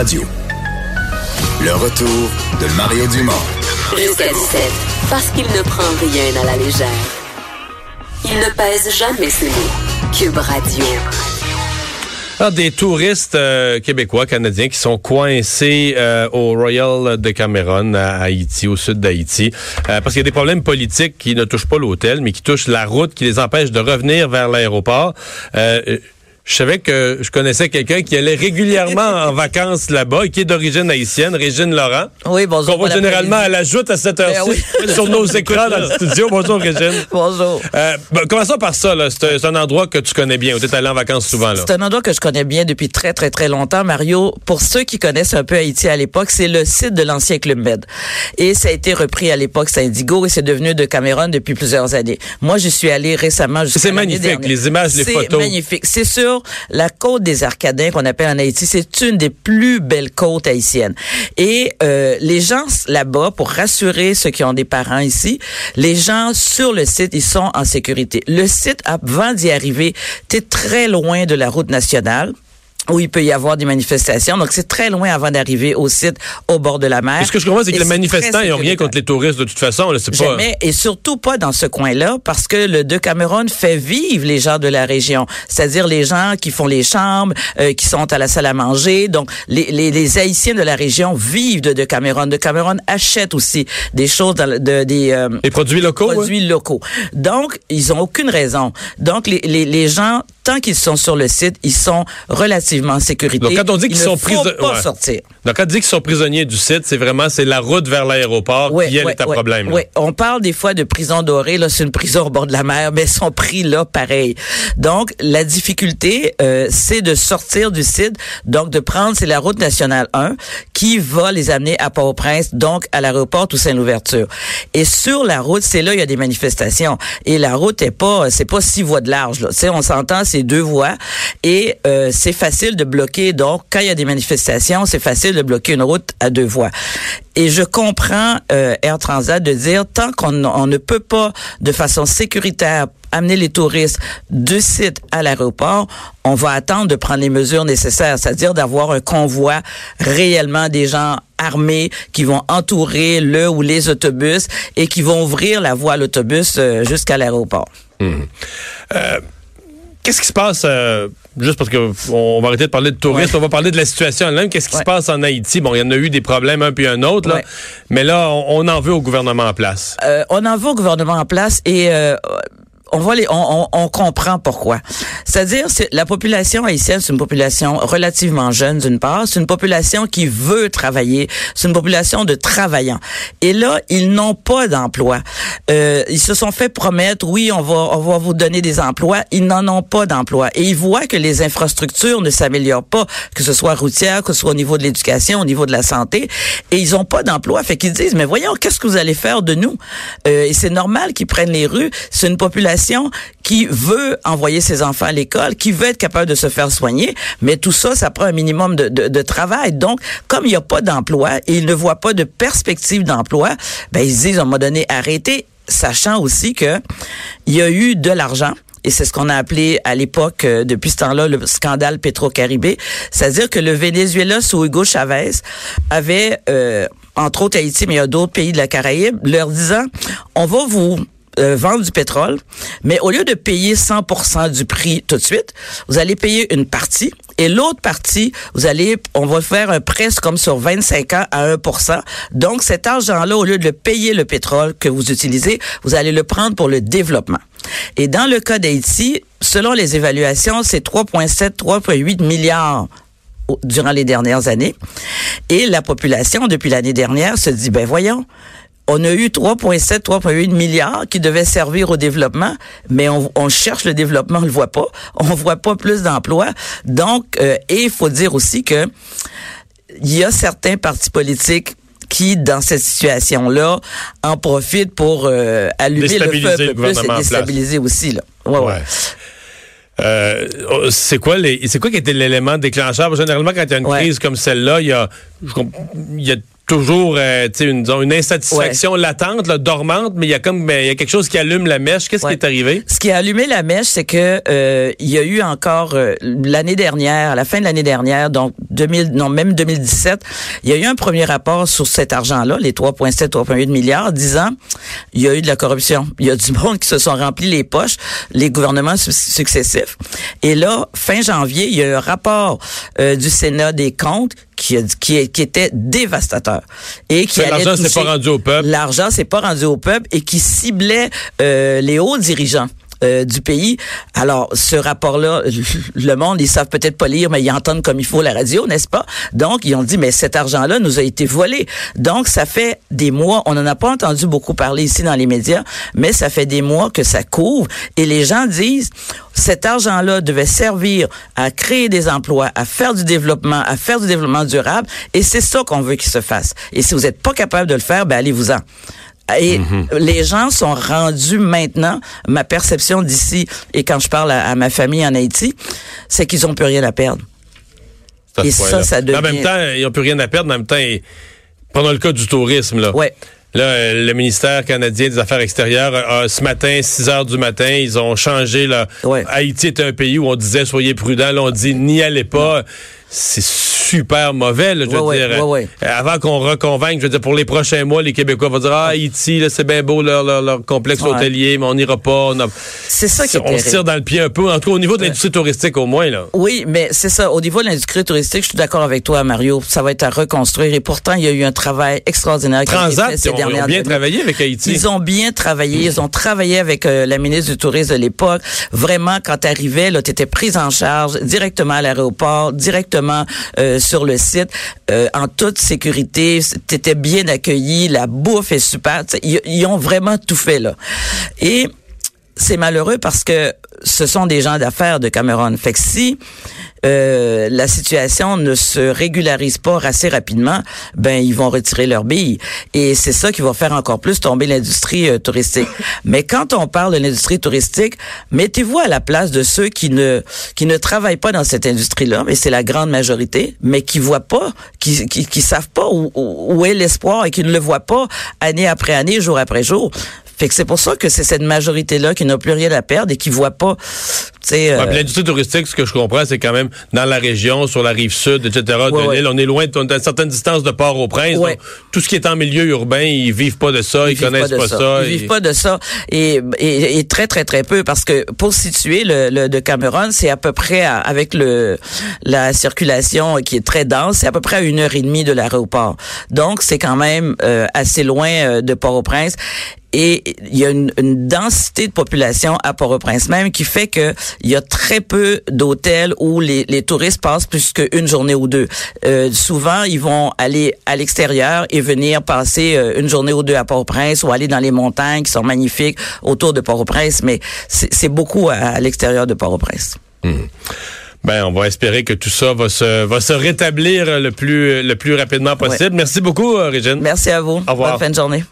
Radio. Le retour de Mario Dumont. Jusqu'à 17, parce qu'il ne prend rien à la légère. Il ne pèse jamais ses mots. Cube Radio. Alors, des touristes euh, québécois, canadiens qui sont coincés euh, au Royal de Cameron à Haïti, au sud d'Haïti, euh, parce qu'il y a des problèmes politiques qui ne touchent pas l'hôtel, mais qui touchent la route, qui les empêchent de revenir vers l'aéroport. Je savais que je connaissais quelqu'un qui allait régulièrement en vacances là-bas et qui est d'origine haïtienne, Régine Laurent. Oui, bonjour. Qu'on voit généralement à l'ajoute à cette Ben oui. sur nos écrans dans le studio. Bonjour, Régine. Bonjour. Euh, ben, commençons par ça. C'est un- endroit que tu connais bien, où tu es allé en vacances souvent. Là. C'est un endroit que je connais bien depuis très, très, très longtemps, Mario. Pour ceux qui connaissent un peu Haïti à l'époque, c'est le site de l'ancien Club Med. Et ça a été repris à l'époque, c'est Indigo, et c'est devenu de Cameron depuis plusieurs années. Moi, je suis allé récemment jusqu'à C'est magnifique, dernière. les images, les photos. C'est magnifique. C'est la côte des Arcadins qu'on appelle en Haïti. C'est une des plus belles côtes haïtiennes. Et euh, les gens là-bas, pour rassurer ceux qui ont des parents ici, les gens sur le site, ils sont en sécurité. Le site, avant d'y arriver, t'es très loin de la route nationale où il peut y avoir des manifestations. Donc, c'est très loin avant d'arriver au site au bord de la mer. Et ce que je comprends, c'est que les manifestants, n'ont rien contre les touristes de toute façon. là. C'est pas... Jamais, et surtout pas dans ce coin-là, parce que le De Cameron fait vivre les gens de la région, c'est-à-dire les gens qui font les chambres, euh, qui sont à la salle à manger. Donc, les, les, les Haïtiens de la région vivent de De Cameron. De Cameron achète aussi des choses, dans de, des euh, Les produits locaux, ouais. produits locaux. Donc, ils ont aucune raison. Donc, les, les, les gens, tant qu'ils sont sur le site, ils sont relativement en sécurité. Donc, quand on dit qu'ils Il sont prisonniers- ouais. sortir. Donc, quand on dit qu'ils sont prisonniers du site, c'est vraiment c'est la route vers l'aéroport Ouais, qui, elle, ouais, est un ouais, problème. ouais. on parle des fois de prison dorée. Là, c'est une prison au bord de la mer, mais ils sont pris là pareil. Donc, la difficulté, euh, c'est de sortir du site. Donc, de prendre, c'est la route nationale 1 qui va les amener à Port-au-Prince, donc à l'aéroport Toussaint-Louverture. Et sur la route, c'est là il y a des manifestations. Et la route est pas, c'est pas six voies de large. Là. Tu sais, on s'entend, c'est deux voies. Et euh, c'est facile de bloquer. Donc, quand il y a des manifestations, c'est facile de bloquer une route à deux voies. Et je comprends euh, Air Transat de dire tant qu'on on ne peut pas de façon sécuritaire amener les touristes du site à l'aéroport, on va attendre de prendre les mesures nécessaires, c'est-à-dire d'avoir un convoi réellement des gens armés qui vont entourer le ou les autobus et qui vont ouvrir la voie à l'autobus euh, jusqu'à l'aéroport. Qu'est-ce qui se passe, euh, juste parce que on va arrêter de parler de touristes, Ouais. on va parler de la situation elle-même. Qu'est-ce qui Ouais. se passe en Haïti? Bon, il y en a eu des problèmes un puis un autre, là. Ouais. mais là, on, on en veut au gouvernement en place. Euh, on en veut au gouvernement en place et euh, on va les, on, on, on comprend pourquoi. C'est-à-dire, c'est la population haïtienne, c'est une population relativement jeune d'une part, c'est une population qui veut travailler, c'est une population de travaillants. Et là, ils n'ont pas d'emploi. Euh, ils se sont fait promettre, oui, on va, on va vous donner des emplois. Ils n'en ont pas d'emploi. Et ils voient que les infrastructures ne s'améliorent pas, que ce soit routière, que ce soit au niveau de l'éducation, au niveau de la santé. Et ils ont pas d'emploi. Fait qu'ils disent, mais voyons, qu'est-ce que vous allez faire de nous? Euh, et c'est normal qu'ils prennent les rues. C'est une population qui veut envoyer ses enfants à l'école, qui veut être capable de se faire soigner, mais tout ça, ça prend un minimum de, de, de travail. Donc, comme il n'y a pas d'emploi et ils ne voient pas de perspective d'emploi, ben ils se disent, à un moment donné, arrêtez, sachant aussi que il y a eu de l'argent. Et c'est ce qu'on a appelé à l'époque, euh, depuis ce temps-là, le scandale Petro-Caribé. C'est-à-dire que le Venezuela, sous Hugo Chavez, avait, euh, entre autres Haïti, mais il y a d'autres pays de la Caraïbe, leur disant, on va vous euh, vendre du pétrole, mais au lieu de payer 100% du prix tout de suite, vous allez payer une partie et l'autre partie, vous allez, on va faire un prêt comme sur 25 ans à 1%. Donc cet argent-là, au lieu de le payer le pétrole que vous utilisez, vous allez le prendre pour le développement. Et dans le cas d'Haïti, selon les évaluations, c'est 3,7, 3,8 milliards durant les dernières années. Et la population, depuis l'année dernière, se dit, ben voyons, on a eu 3,7, 3,8 milliards qui devaient servir au développement, mais on, on cherche le développement, on le voit pas. On voit pas plus d'emplois. Donc, euh, et il faut dire aussi que il y a certains partis politiques qui, dans cette situation-là, en profitent pour euh, allumer le feu le plus et déstabiliser aussi. Là. Ouais, ouais. Ouais. Euh, c'est quoi les, c'est quoi qui était l'élément déclencheur? Généralement, quand il y a une Ouais. crise comme celle-là, il y a, je comp- il y a toujours euh, une, une insatisfaction latente, là, dormante, mais il y a comme ben, il y a quelque chose qui allume la mèche. Qu'est-ce qui est arrivé? Ce qui a allumé la mèche, c'est que euh, il y a eu encore euh, l'année dernière, à la fin de l'année dernière, donc 2000, non même 2017, il y a eu un premier rapport sur cet argent-là, les 3,7, 3,8 milliards, disant il y a eu de la corruption. Il y a du monde qui se sont remplis les poches, les gouvernements successifs. Et là, fin janvier, il y a eu un rapport du Sénat des comptes qui, qui, qui était dévastateur et qui l'argent s'est pas rendu au peuple. L'argent s'est pas rendu au peuple et qui ciblait euh, les hauts dirigeants. Euh, du pays. Alors, ce rapport-là, le monde, ils savent peut-être pas lire, mais ils entendent comme il faut la radio, n'est-ce pas? Donc, ils ont dit, mais cet argent-là nous a été volé. Donc, ça fait des mois, on n'en a pas entendu beaucoup parler ici dans les médias, mais ça fait des mois que ça couvre et les gens disent, cet argent-là devait servir à créer des emplois, à faire du développement, à faire du développement durable, et c'est ça qu'on veut qu'il se fasse. Et si vous n'êtes pas capable de le faire, ben allez-vous-en. Et mhm. les gens sont rendus maintenant, ma perception d'ici, et quand je parle à, ma famille en Haïti, c'est qu'ils n'ont plus rien à perdre. et ça, ça devient... En même temps, ils n'ont plus rien à perdre. En même temps, pendant le cas du tourisme, là. Ouais. Là, le ministère canadien des Affaires extérieures, ce matin, 6 heures du matin, ils ont changé. Là. Haïti est un pays où on disait soyez prudents. Là, on dit n'y allez pas. C'est super mauvais, je veux dire. Avant qu'on reconvainque, je veux dire, pour les prochains mois, les Québécois vont dire, ah, Haïti, c'est bien beau leur, leur, complexe hôtelier, mais on n'ira pas. C'est ça qui est On se tire dans le pied un peu, en tout cas au niveau de l'industrie touristique au moins. Là. Oui, mais c'est ça. Au niveau de l'industrie touristique, je suis d'accord avec toi, Mario. Ça va être à reconstruire. Et pourtant, il y a eu un travail extraordinaire. Transat, qui a été fait ils ont bien travaillé avec Haïti. Ils ont bien travaillé. Ils ont travaillé avec euh, la ministre du Tourisme de l'époque. Vraiment, quand tu arrivais, tu étais prise en charge directement à l'aéroport, directement euh, sur le site euh, en toute sécurité. T'étais bien accueilli, la bouffe est super. Ils, ont vraiment tout fait là. Et c'est malheureux parce que ce sont des gens d'affaires de Cameron. Fait que si euh, la situation ne se régularise pas assez rapidement, ben ils vont retirer leurs billes. Et c'est ça qui va faire encore plus tomber l'industrie euh, touristique. Mais quand on parle de l'industrie touristique, mettez-vous à la place de ceux qui ne qui ne travaillent pas dans cette industrie-là, mais c'est la grande majorité, mais qui voient pas, qui qui, qui savent pas où, où est l'espoir et qui ne le voient pas année après année, jour après jour. Fait que c'est pour ça que c'est cette majorité-là qui n'a plus rien à perdre et qui voit pas. Euh... L'industrie touristique, ce que je comprends, c'est quand même dans la région, sur la rive sud, etc. de l'île, on est loin, on est à une certaine distance de Port-au-Prince. tout ce qui est en milieu urbain, ils vivent pas de ça, ils, connaissent pas, ça. Ils vivent pas de ça et, et, très très très peu parce que pour situer le, le de Cameron, c'est à peu près avec le la circulation qui est très dense, c'est à peu près à une heure et demie de l'aéroport. Donc c'est quand même euh, assez loin euh, de Port-au-Prince et il y a une, densité de population à Port-au-Prince même qui fait que il y a très peu d'hôtels où les, les, touristes passent plus qu'une journée ou deux. Euh, souvent, ils vont aller à l'extérieur et venir passer euh, une journée ou deux à Port-au-Prince ou aller dans les montagnes qui sont magnifiques autour de Port-au-Prince, mais c'est beaucoup à, l'extérieur de Port-au-Prince. Mmh. Ben, on va espérer que tout ça va se, va se rétablir le plus, le plus rapidement possible. Merci beaucoup, Régine. Merci à vous. Au revoir. Bonne fin de journée.